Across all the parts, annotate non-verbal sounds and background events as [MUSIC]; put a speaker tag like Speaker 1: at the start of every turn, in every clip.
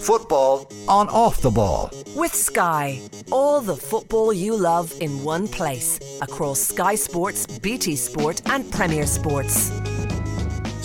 Speaker 1: Football on off the ball.
Speaker 2: With Sky, all the football you love in one place across Sky Sports, BT Sport, and Premier Sports.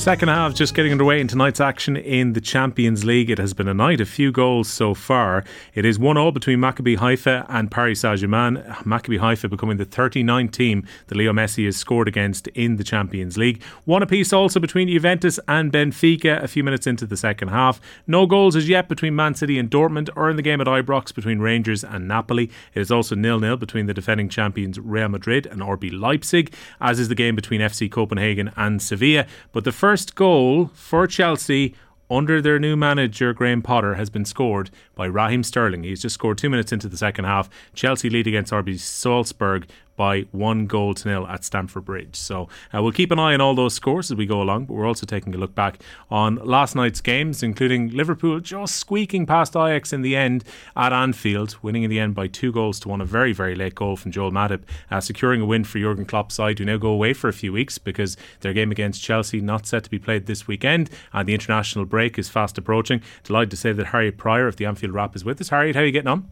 Speaker 3: Second half just getting underway in tonight's action in the Champions League. It has been a night, of few goals so far. It is 1 all between Maccabi Haifa and Paris Saint Germain. Maccabi Haifa becoming the 39th team that Leo Messi has scored against in the Champions League. One apiece also between Juventus and Benfica a few minutes into the second half. No goals as yet between Man City and Dortmund or in the game at Ibrox between Rangers and Napoli. It is also nil nil between the defending champions Real Madrid and RB Leipzig, as is the game between FC Copenhagen and Sevilla. But the first first goal for Chelsea under their new manager Graham Potter has been scored by Raheem Sterling. He's just scored two minutes into the second half. Chelsea lead against RB Salzburg by one goal to nil at Stamford Bridge. So uh, we'll keep an eye on all those scores as we go along, but we're also taking a look back on last night's games, including Liverpool just squeaking past Ajax in the end at Anfield, winning in the end by two goals to one. A very, very late goal from Joel Matip, uh, securing a win for Jurgen Klopp's side, who now go away for a few weeks because their game against Chelsea not set to be played this weekend, and the international break is fast approaching. Delighted to say that Harriet Pryor of the Anfield Wrap is with us. Harriet, how are you getting on?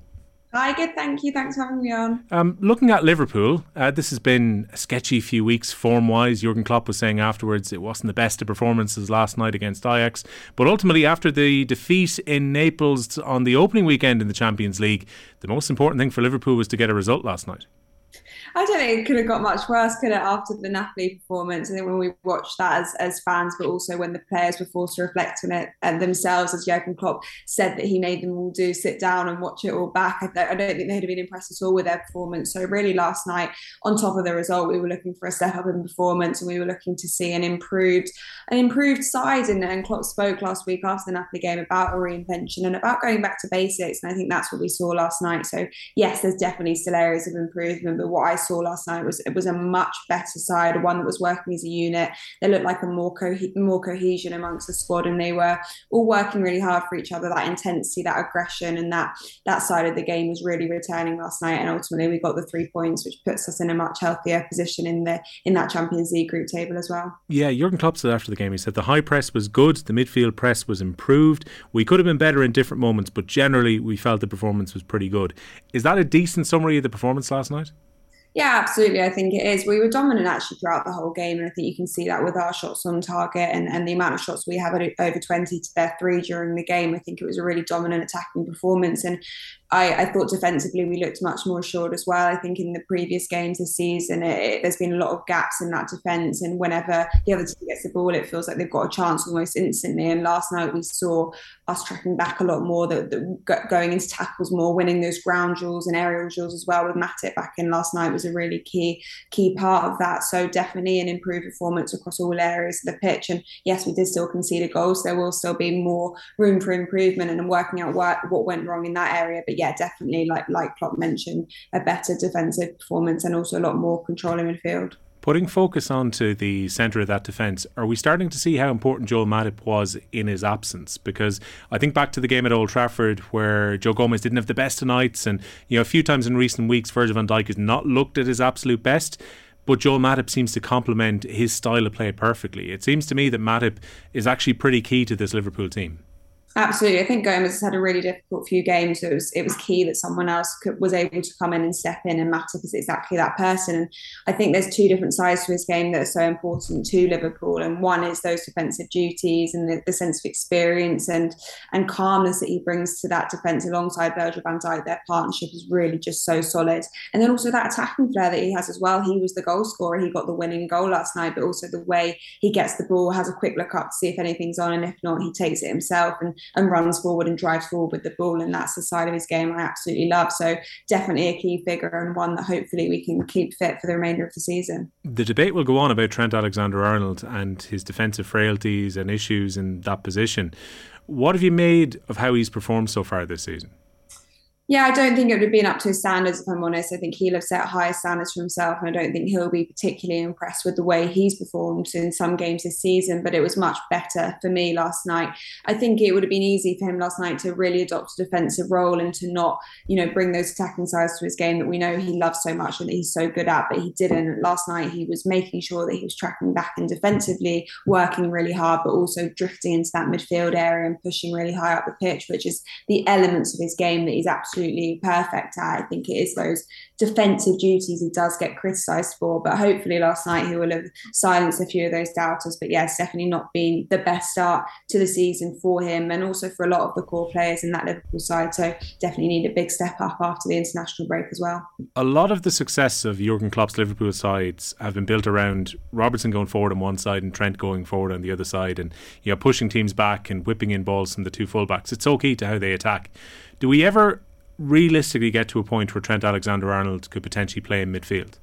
Speaker 4: Hi, good. Thank you. Thanks for having me on.
Speaker 3: Um, looking at Liverpool, uh, this has been a sketchy few weeks form wise. Jurgen Klopp was saying afterwards it wasn't the best of performances last night against Ajax. But ultimately, after the defeat in Naples on the opening weekend in the Champions League, the most important thing for Liverpool was to get a result last night.
Speaker 4: I don't think it could have got much worse, could it, after the Napoli performance? I think when we watched that as, as fans, but also when the players were forced to reflect on it and themselves, as Jurgen Klopp said that he made them all do, sit down and watch it all back. I, th- I don't think they'd have been impressed at all with their performance. So really, last night, on top of the result, we were looking for a step up in performance, and we were looking to see an improved, an improved side. And, and Klopp spoke last week after the Napoli game about a reinvention and about going back to basics. And I think that's what we saw last night. So yes, there's definitely still areas of improvement, but what I saw last night was it was a much better side, one that was working as a unit. They looked like a more co- more cohesion amongst the squad, and they were all working really hard for each other. That intensity, that aggression, and that that side of the game was really returning last night. And ultimately, we got the three points, which puts us in a much healthier position in the in that Champions League group table as well.
Speaker 3: Yeah, Jurgen Klopp said after the game, he said the high press was good, the midfield press was improved. We could have been better in different moments, but generally we felt the performance was pretty good. Is that a decent summary of the performance last night?
Speaker 4: Yeah, absolutely. I think it is. We were dominant actually throughout the whole game. And I think you can see that with our shots on target and, and the amount of shots we have at over 20 to their three during the game. I think it was a really dominant attacking performance. And I, I, thought defensively we looked much more assured as well. I think in the previous games this season, it, it, there's been a lot of gaps in that defence, and whenever the other team gets the ball, it feels like they've got a chance almost instantly. And last night we saw us tracking back a lot more, that going into tackles more, winning those ground duels and aerial duels as well. With Matip back in last night was a really key key part of that. So definitely an improved performance across all areas of the pitch. And yes, we did still concede a goal, so there will still be more room for improvement and working out what, what went wrong in that area. But yeah, definitely, like like Klopp mentioned, a better defensive performance and also a lot more control in midfield.
Speaker 3: Putting focus onto the centre of that defence, are we starting to see how important Joel Matip was in his absence? Because I think back to the game at Old Trafford where Joe Gomez didn't have the best of nights, and you know a few times in recent weeks Virgil van Dijk has not looked at his absolute best. But Joel Matip seems to complement his style of play perfectly. It seems to me that Matip is actually pretty key to this Liverpool team.
Speaker 4: Absolutely, I think Gomez has had a really difficult few games. It was it was key that someone else could, was able to come in and step in, and Matip is exactly that person. And I think there's two different sides to his game that are so important to Liverpool, and one is those defensive duties and the, the sense of experience and and calmness that he brings to that defence alongside Virgil Van Dijk. Their partnership is really just so solid, and then also that attacking flair that he has as well. He was the goal scorer; he got the winning goal last night, but also the way he gets the ball, has a quick look up to see if anything's on, and if not, he takes it himself and and runs forward and drives forward with the ball. And that's the side of his game I absolutely love. So definitely a key figure and one that hopefully we can keep fit for the remainder of the season.
Speaker 3: The debate will go on about Trent Alexander Arnold and his defensive frailties and issues in that position. What have you made of how he's performed so far this season?
Speaker 4: Yeah, I don't think it would have been up to his standards, if I'm honest. I think he'll have set higher standards for himself, and I don't think he'll be particularly impressed with the way he's performed in some games this season. But it was much better for me last night. I think it would have been easy for him last night to really adopt a defensive role and to not, you know, bring those attacking sides to his game that we know he loves so much and that he's so good at. But he didn't. Last night, he was making sure that he was tracking back and defensively, working really hard, but also drifting into that midfield area and pushing really high up the pitch, which is the elements of his game that he's absolutely absolutely perfect at. I think it is those defensive duties he does get criticised for. But hopefully last night he will have silenced a few of those doubters. But it's definitely not been the best start to the season for him and also for a lot of the core players in that Liverpool side. So definitely need a big step up after the international break as well.
Speaker 3: A lot of the success of Jurgen Klopp's Liverpool sides have been built around Robertson going forward on one side and Trent going forward on the other side and you know pushing teams back and whipping in balls from the two fullbacks. It's so key to how they attack. Do we ever realistically get to a point where Trent Alexander Arnold could potentially play in midfield?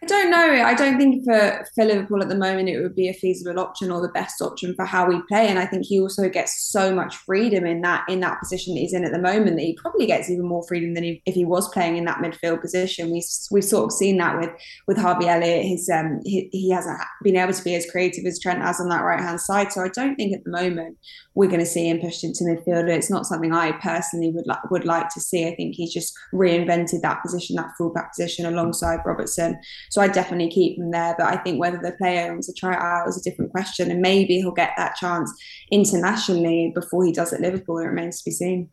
Speaker 4: I don't know. I don't think for, for Liverpool at the moment it would be a feasible option or the best option for how we play. And I think he also gets so much freedom in that in that position that he's in at the moment that he probably gets even more freedom than he, if he was playing in that midfield position. We we've sort of seen that with with Harvey Elliott. His um he, he hasn't been able to be as creative as Trent has on that right hand side. So I don't think at the moment we're going to see him pushed into midfield. It's not something I personally would like would like to see. I think he's just reinvented that position, that fullback position alongside Robertson. So I definitely keep him there. But I think whether the player wants to try it out is a different question, and maybe he'll get that chance internationally before he does at Liverpool. It remains to be seen.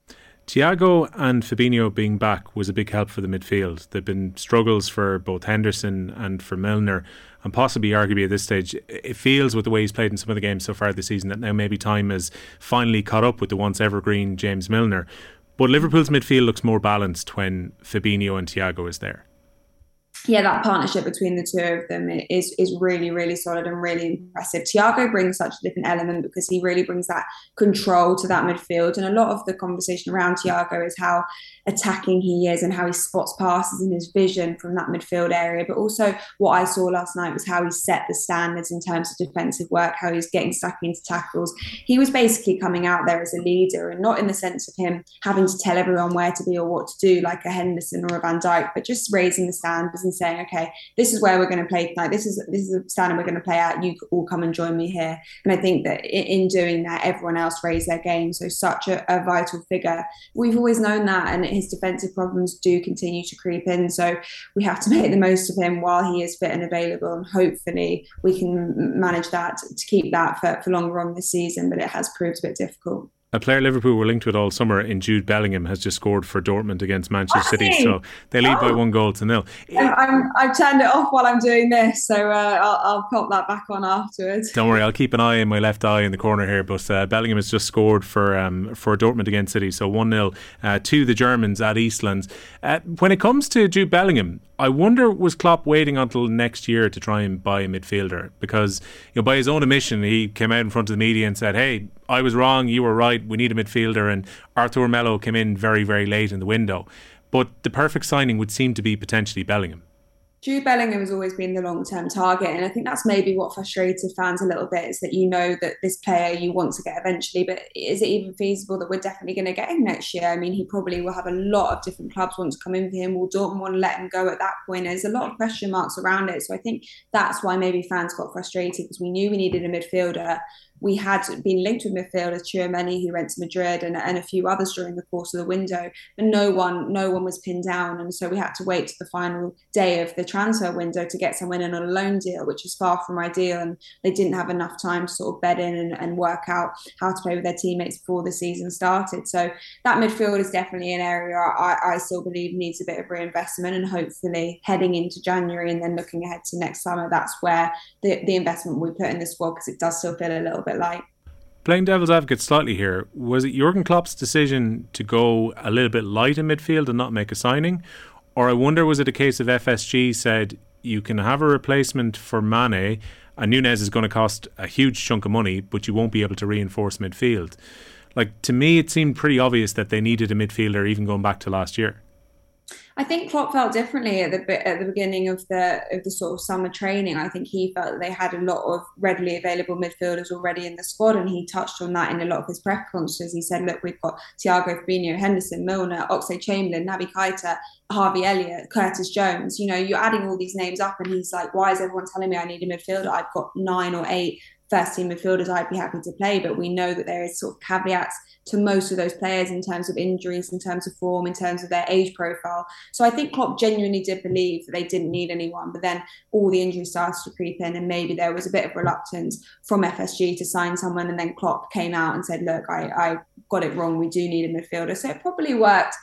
Speaker 3: Thiago and Fabinho being back was a big help for the midfield. There've been struggles for both Henderson and for Milner and possibly arguably at this stage, it feels with the way he's played in some of the games so far this season that now maybe time has finally caught up with the once evergreen James Milner. But Liverpool's midfield looks more balanced when Fabinho and Thiago is there
Speaker 4: yeah, that partnership between the two of them is is really really solid and really impressive. Thiago brings such a different element because he really brings that control to that midfield, and a lot of the conversation around Thiago is how attacking he is and how he spots passes and his vision from that midfield area. But also, what I saw last night was how he set the standards in terms of defensive work, how he was getting stuck into tackles. He was basically coming out there as a leader, and not in the sense of him having to tell everyone where to be or what to do, like a Henderson or a Van Dijk, but just raising the standards and saying, okay, this is where we're going to play tonight. This is this is the standard we're going to play at. You all come and join me here. And I think that in doing that, everyone else raised their game. So such a, a vital figure. We've always known that, and his defensive problems do continue to creep in. So we have to [LAUGHS] make the most of him while he is fit and available, and hopefully we can manage that to keep that for, for longer on this season. But it has proved a bit difficult
Speaker 3: a player Liverpool were linked with all summer in Jude Bellingham has just scored for Dortmund against Manchester City. So they lead oh. by one goal to nil.
Speaker 4: I'm, I've turned it off while I'm doing this, so uh, I'll, I'll pop that back on afterwards.
Speaker 3: Don't worry, I'll keep an eye in my left eye in the corner here. But uh, Bellingham has just scored for um, for Dortmund against City, so 1 0 uh, to the Germans at Eastlands. Uh, when it comes to Jude Bellingham, I wonder was Klopp waiting until next year to try and buy a midfielder because you know by his own admission he came out in front of the media and said, "Hey, I was wrong, you were right. We need a midfielder." And Arthur Melo came in very very late in the window, but the perfect signing would seem to be potentially Bellingham.
Speaker 4: Jude Bellingham has always been the long term target. And I think that's maybe what frustrated fans a little bit is that you know that this player you want to get eventually, but is it even feasible that we're definitely going to get him next year? I mean, he probably will have a lot of different clubs want to come in for him. Will Dortmund want to let him go at that point? There's a lot of question marks around it. So I think that's why maybe fans got frustrated because we knew we needed a midfielder we had been linked with midfielders, Tchouameni, who went to Madrid, and, and a few others during the course of the window, but no one, no one was pinned down, and so we had to wait to the final day of the transfer window to get someone in on a loan deal, which is far from ideal, and they didn't have enough time to sort of bed in and, and work out how to play with their teammates before the season started. So that midfield is definitely an area I, I still believe needs a bit of reinvestment, and hopefully heading into January and then looking ahead to next summer, that's where the, the investment we put in the squad because it does still feel a little bit like.
Speaker 3: Playing devil's advocate slightly here, was it Jurgen Klopp's decision to go a little bit light in midfield and not make a signing? Or I wonder, was it a case of FSG said you can have a replacement for Mane and Nunez is going to cost a huge chunk of money, but you won't be able to reinforce midfield? Like, to me, it seemed pretty obvious that they needed a midfielder even going back to last year.
Speaker 4: I think Klopp felt differently at the at the beginning of the of the sort of summer training. I think he felt that they had a lot of readily available midfielders already in the squad, and he touched on that in a lot of his press conferences. He said, "Look, we've got Thiago Fabinho, Henderson, Milner, Oxlade Chamberlain, Naby Keita, Harvey Elliott, Curtis Jones. You know, you're adding all these names up, and he's like, why is everyone telling me I need a midfielder? I've got nine or eight first team midfielders I'd be happy to play, but we know that there is sort of caveats to most of those players in terms of injuries, in terms of form, in terms of their age profile. So I think Klopp genuinely did believe that they didn't need anyone, but then all the injuries started to creep in, and maybe there was a bit of reluctance from FSG to sign someone, and then Klopp came out and said, "Look, I, I got it wrong. We do need a midfielder." So it probably worked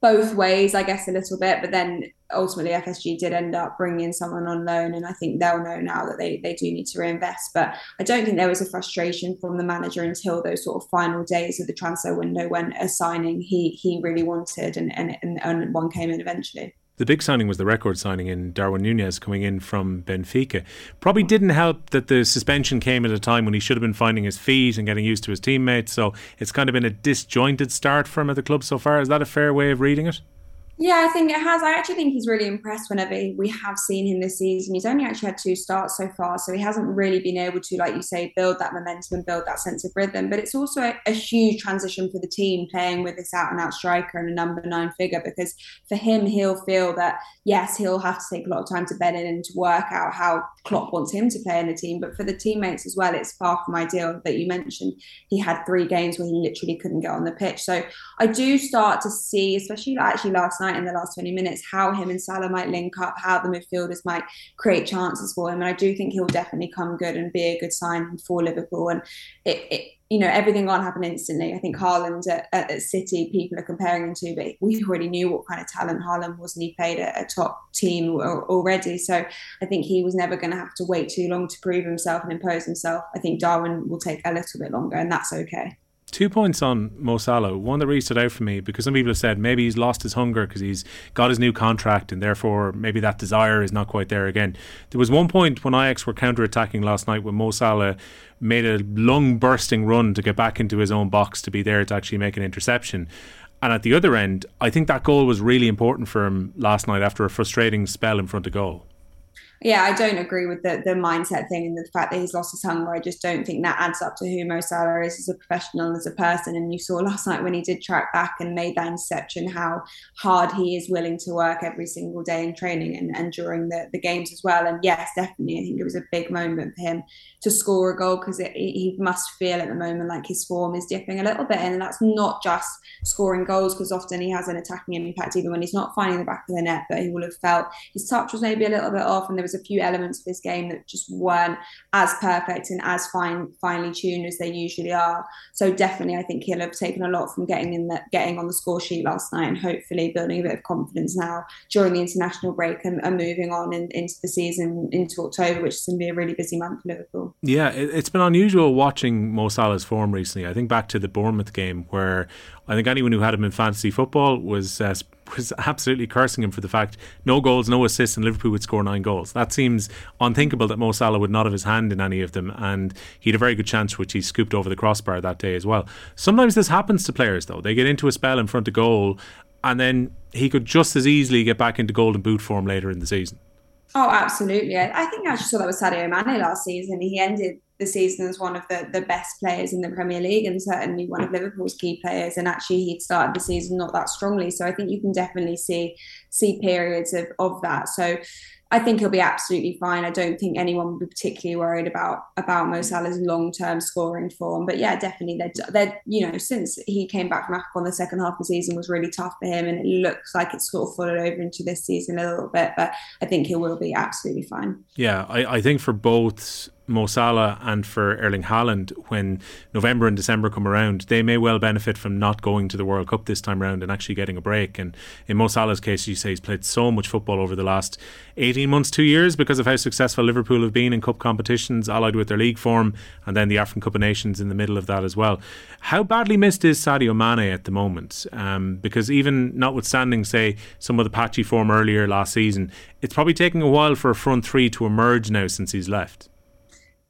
Speaker 4: both ways, I guess, a little bit. But then ultimately, FSG did end up bringing in someone on loan, and I think they'll know now that they, they do need to reinvest. But I don't think there was a frustration from the manager until those sort of final days of the transfer window when a signing he he really wanted, and and, and, and one came in eventually.
Speaker 3: The big signing was the record signing in Darwin Nunez coming in from Benfica. Probably didn't help that the suspension came at a time when he should have been finding his feet and getting used to his teammates. So it's kind of been a disjointed start for him at the club so far. Is that a fair way of reading it?
Speaker 4: Yeah, I think it has. I actually think he's really impressed whenever we have seen him this season. He's only actually had two starts so far, so he hasn't really been able to, like you say, build that momentum and build that sense of rhythm. But it's also a, a huge transition for the team playing with this out and out striker and a number nine figure because for him, he'll feel that, yes, he'll have to take a lot of time to bed in and to work out how Klopp wants him to play in the team. But for the teammates as well, it's far from ideal that you mentioned he had three games where he literally couldn't get on the pitch. So I do start to see, especially actually last night, night in the last 20 minutes how him and Salah might link up, how the midfielders might create chances for him. And I do think he'll definitely come good and be a good sign for Liverpool. And it, it you know, everything can't happen instantly. I think Haaland at, at, City, people are comparing him to, but we already knew what kind of talent Haaland was, and he played at a top team already. So I think he was never going to have to wait too long to prove himself and impose himself. I think Darwin will take a little bit longer, and that's okay.
Speaker 3: Two points on Mo Salah. One that really stood out for me because some people have said maybe he's lost his hunger because he's got his new contract and therefore maybe that desire is not quite there again. There was one point when Ajax were counter attacking last night when Mo Salah made a lung bursting run to get back into his own box to be there to actually make an interception. And at the other end, I think that goal was really important for him last night after a frustrating spell in front of goal
Speaker 4: yeah, I don't agree with the the mindset thing and the fact that he's lost his hunger. I just don't think that adds up to who Mo Salah is as a professional, as a person. And you saw last night when he did track back and made that interception, how hard he is willing to work every single day in training and, and during the, the games as well. And yes, definitely, I think it was a big moment for him to score a goal because he must feel at the moment like his form is dipping a little bit. And that's not just scoring goals because often he has an attacking impact even when he's not finding the back of the net, but he will have felt his touch was maybe a little bit off and there was a few elements of this game that just weren't as perfect and as fine finely tuned as they usually are. So definitely, I think he'll have taken a lot from getting in getting on the score sheet last night and hopefully building a bit of confidence now during the international break and, and moving on in, into the season into October, which is going to be a really busy month for Liverpool.
Speaker 3: Yeah, it, it's been unusual watching Mo Salah's form recently. I think back to the Bournemouth game where I think anyone who had him in fantasy football was uh, was absolutely cursing him for the fact no goals, no assists, and Liverpool would score nine goals. That seems unthinkable that Mo Salah would not have his hand in any of them, and he had a very good chance which he scooped over the crossbar that day as well. Sometimes this happens to players though; they get into a spell in front of goal, and then he could just as easily get back into golden boot form later in the season.
Speaker 4: Oh, absolutely. I think I actually saw that with Sadio Mane last season. He ended the season as one of the, the best players in the Premier League and certainly one of Liverpool's key players. And actually, he'd started the season not that strongly. So I think you can definitely see see periods of, of that. So I think he'll be absolutely fine. I don't think anyone would be particularly worried about about Mo Salah's long term scoring form. But yeah, definitely they're, they're you know since he came back from Africa, the second half of the season was really tough for him, and it looks like it's sort of followed over into this season a little bit. But I think he will be absolutely fine.
Speaker 3: Yeah, I, I think for both Mo Salah and for Erling Haaland when November and December come around, they may well benefit from not going to the World Cup this time around and actually getting a break. And in Mo Salah's case, you say he's played so much football over the last 18 months, two years, because of how successful Liverpool have been in cup competitions, allied with their league form, and then the African Cup of Nations in the middle of that as well. How badly missed is Sadio Mane at the moment? Um, because even notwithstanding, say, some of the patchy form earlier last season, it's probably taking a while for a front three to emerge now since he's left.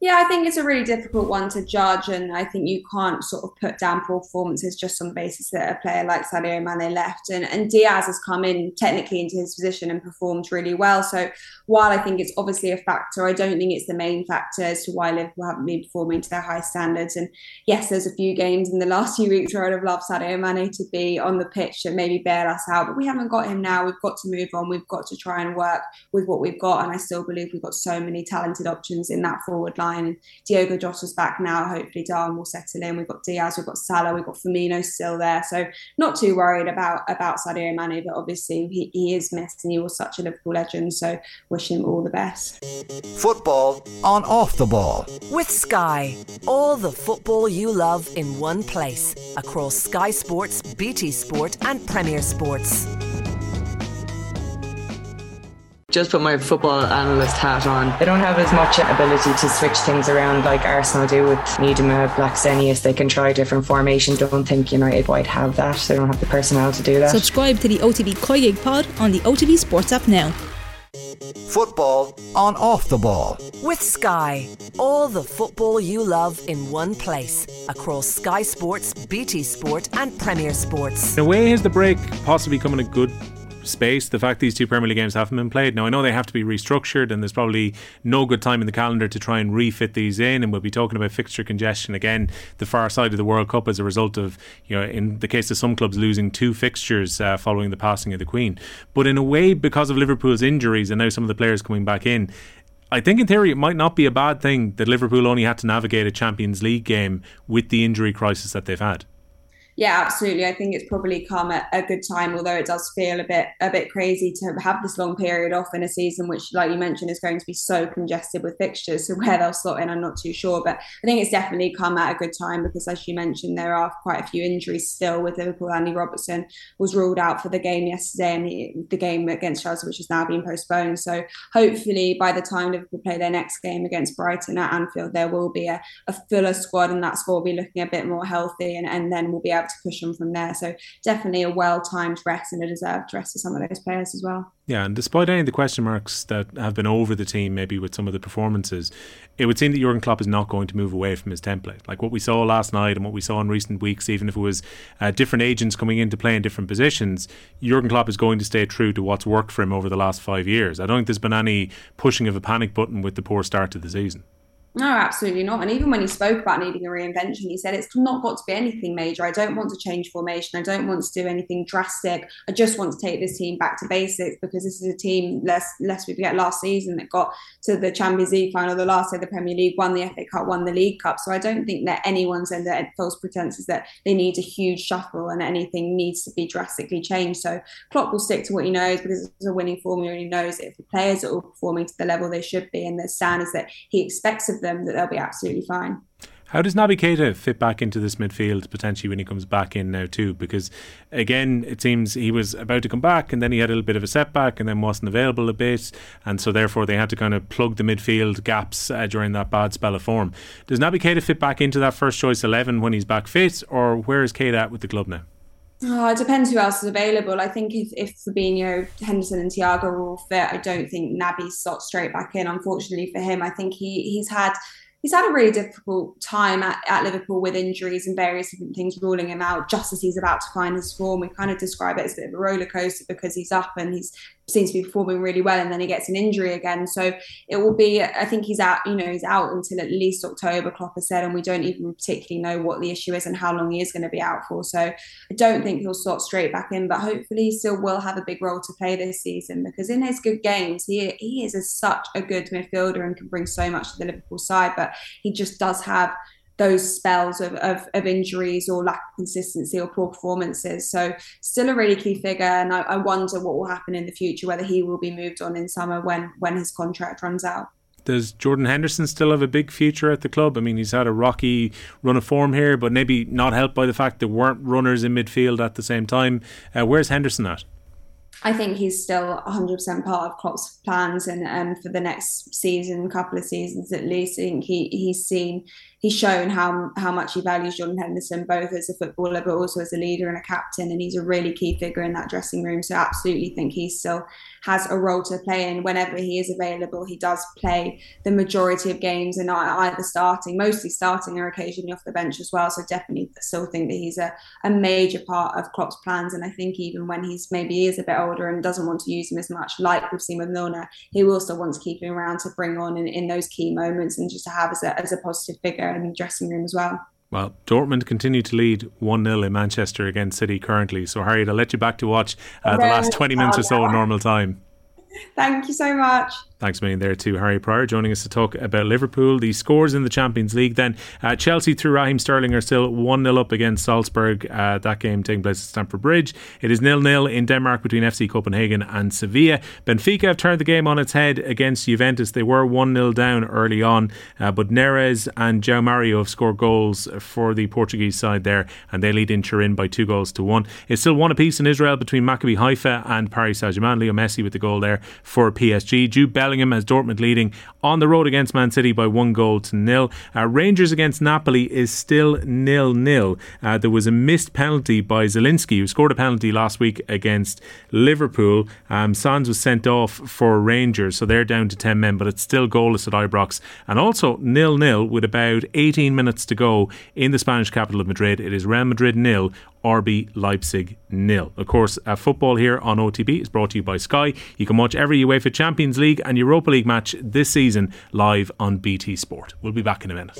Speaker 4: Yeah, I think it's a really difficult one to judge, and I think you can't sort of put down performances just on the basis that a player like Sadio Mane left, and, and Diaz has come in technically into his position and performed really well. So while I think it's obviously a factor, I don't think it's the main factor as to why Liverpool haven't been performing to their high standards. And yes, there's a few games in the last [LAUGHS] few weeks where I'd have loved Sadio Mane to be on the pitch and maybe bail us out, but we haven't got him now. We've got to move on. We've got to try and work with what we've got, and I still believe we've got so many talented options in that forward line line. And Diogo Jota's back now. Hopefully, Darwin will settle in. We've got Diaz, we've got Salah, we've got Firmino still there. So not too worried about about Sadio Mane, but obviously he, he is missed and he was such a Liverpool legend. So wish him all the best.
Speaker 1: Football on off the ball.
Speaker 2: With Sky, all the football you love in one place across Sky Sports, BT Sport, and Premier Sports
Speaker 5: just put my football analyst hat on.
Speaker 6: They don't have as much ability to switch things around like Arsenal do with Miedema, Blackstenius. They can try different formation. Don't think United might have that. They don't have the personnel to do that.
Speaker 7: Subscribe to the OTB Koyig pod on the OTB Sports app now.
Speaker 1: Football on off the ball.
Speaker 2: With Sky, all the football you love in one place across Sky Sports, BT Sport, and Premier Sports.
Speaker 3: In a way, has the break possibly come in a good space. The fact these two Premier League games haven't been played. Now, I know they have to be restructured, and there's probably no good time in the calendar to try and refit these in. And we'll be talking about fixture congestion again, the far side of the World Cup as a result of, you know, in the case of some clubs losing two fixtures uh, following the passing of the Queen. But in a way, because of Liverpool's injuries and now some of the players coming back in, I think in theory it might not be a bad thing that Liverpool only had to navigate a Champions League game with the injury crisis that they've had
Speaker 4: yeah, absolutely. I think it's probably come at a good time, although it does feel a bit a bit crazy to have this long period off in a season, which, like you mentioned, is going to be so congested with fixtures. So [LAUGHS] where they'll slot in, I'm not too sure. But I think it's definitely come at a good time because, as you mentioned, there are quite a few injuries still with Liverpool. Andy Robertson was ruled out for the game yesterday, and the, game against Chelsea, which has now been postponed. So hopefully, by the time Liverpool play their next game against Brighton at Anfield, there will be a, a fuller squad, and that squad will be looking a bit more healthy, and, and then we'll be able to push them from there. So definitely a well timed rest and a deserved rest for some of those players as well.
Speaker 3: Yeah, and despite any of the question marks that have been over the team, maybe with some of the performances, it would seem that Jurgen Klopp is not going to move away from his template. Like what we saw last night and what we saw in recent weeks, even if it was uh, different agents coming in to play in different positions, Jurgen Klopp is going to stay true to what's worked for him over the last five years. I don't think there's been any pushing of a panic button with the poor start to the season.
Speaker 4: No, absolutely not. And even when he spoke about needing a reinvention, he said it's not got to be anything major. I don't want to change formation. I don't want to do anything drastic. I just want to take this team back to basics because this is a team, less less we forget last season that got to the Champions League final, the last day of the Premier League, won the FA Cup, won the League Cup. So I don't think that anyone's under false pretenses that they need a huge shuffle and anything needs to be drastically changed. So Klopp will stick to what he knows because it's a winning formula. He knows if the players are all performing to the level they should be and the standards that he expects of them that they'll be absolutely fine.
Speaker 3: How does Naby Keita fit back into this midfield potentially when he comes back in now too? Because again, it seems he was about to come back and then he had a little bit of a setback and then wasn't available a bit, and so therefore they had to kind of plug the midfield gaps uh, during that bad spell of form. Does Naby Keita fit back into that first choice eleven when he's back fit, or where is Keita at with the club now?
Speaker 4: Oh, it depends who else is available. I think if, if Fabinho, Henderson, and Thiago are all fit, I don't think Naby's slot straight back in. Unfortunately for him, I think he he's had he's had a really difficult time at, at Liverpool with injuries and various different things ruling him out just as he's about to find his form. We kind of describe it as a bit of a roller coaster because he's up and he's seems to be performing really well and then he gets an injury again. So it will be, I think he's out, you know, he's out until at least October, Klopp has said, and we don't even particularly know what the issue is and how long he is going to be out for. So I don't think he'll slot straight back in, but hopefully he still will have a big role to play this season because in his good games, he, he is a, such a good midfielder and can bring so much to the Liverpool side, but he just does have those spells of, of, of, injuries or lack of consistency or poor performances. So still a really key figure, and I, I, wonder what will happen in the future, whether he will be moved on in summer when when his contract runs out.
Speaker 3: Does Jordan Henderson still have a big future at the club? I mean, he's had a rocky run of form here, but maybe not helped by the fact there weren't runners in midfield at the same time. Uh, where's Henderson at?
Speaker 4: I think he's still 100% part of Klopp's plans and, and for the next season, couple of seasons at least. I think he, he's seen he's shown how how much he values Jordan Henderson, both as a footballer but also as a leader and a captain. And he's a really key figure in that dressing room. So I absolutely think he still has a role to play. And whenever he is available, he does play the majority of games and either starting, mostly starting or occasionally off the bench as well. So definitely still think that he's a, a major part of Klopp's plans. And I think even when he's maybe is a bit older and doesn't want to use him as much, like we've seen with Milner, he will still want to keep him around to bring on in, in those key moments and just to have as a, as a positive figure in the dressing room as well.
Speaker 3: Well, Dortmund continue to lead 1 0 in Manchester against City currently. So, Harry, I'll let you back to watch uh, the last 20 minutes or so in normal time. [LAUGHS]
Speaker 4: Thank you so much.
Speaker 3: Thanks million there to Harry Pryor joining us to talk about Liverpool. The scores in the Champions League then. Uh, Chelsea through Raheem Sterling are still 1 0 up against Salzburg. Uh, that game taking place at Stamford Bridge. It is 0 0 in Denmark between FC Copenhagen and Sevilla. Benfica have turned the game on its head against Juventus. They were 1 0 down early on, uh, but Neres and João Mario have scored goals for the Portuguese side there, and they lead in Turin by two goals to one. It's still one apiece in Israel between Maccabi Haifa and Paris Saint Germain. Leo Messi with the goal there for PSG. Jude Bellingham Bellingham as Dortmund leading on the road against Man City by one goal to nil. Uh, Rangers against Napoli is still nil nil. Uh, there was a missed penalty by Zielinski, who scored a penalty last week against Liverpool. Um, Sands was sent off for Rangers, so they're down to 10 men, but it's still goalless at Ibrox. And also nil nil with about 18 minutes to go in the Spanish capital of Madrid. It is Real Madrid nil, RB Leipzig nil. Of course, uh, football here on OTB is brought to you by Sky. You can watch every UEFA Champions League and Europa League match this season live on BT Sport. We'll be back in a minute.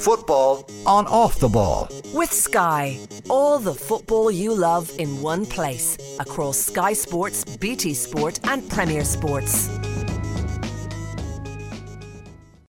Speaker 1: Football on off the ball.
Speaker 2: With Sky, all the football you love in one place across Sky Sports, BT Sport, and Premier Sports.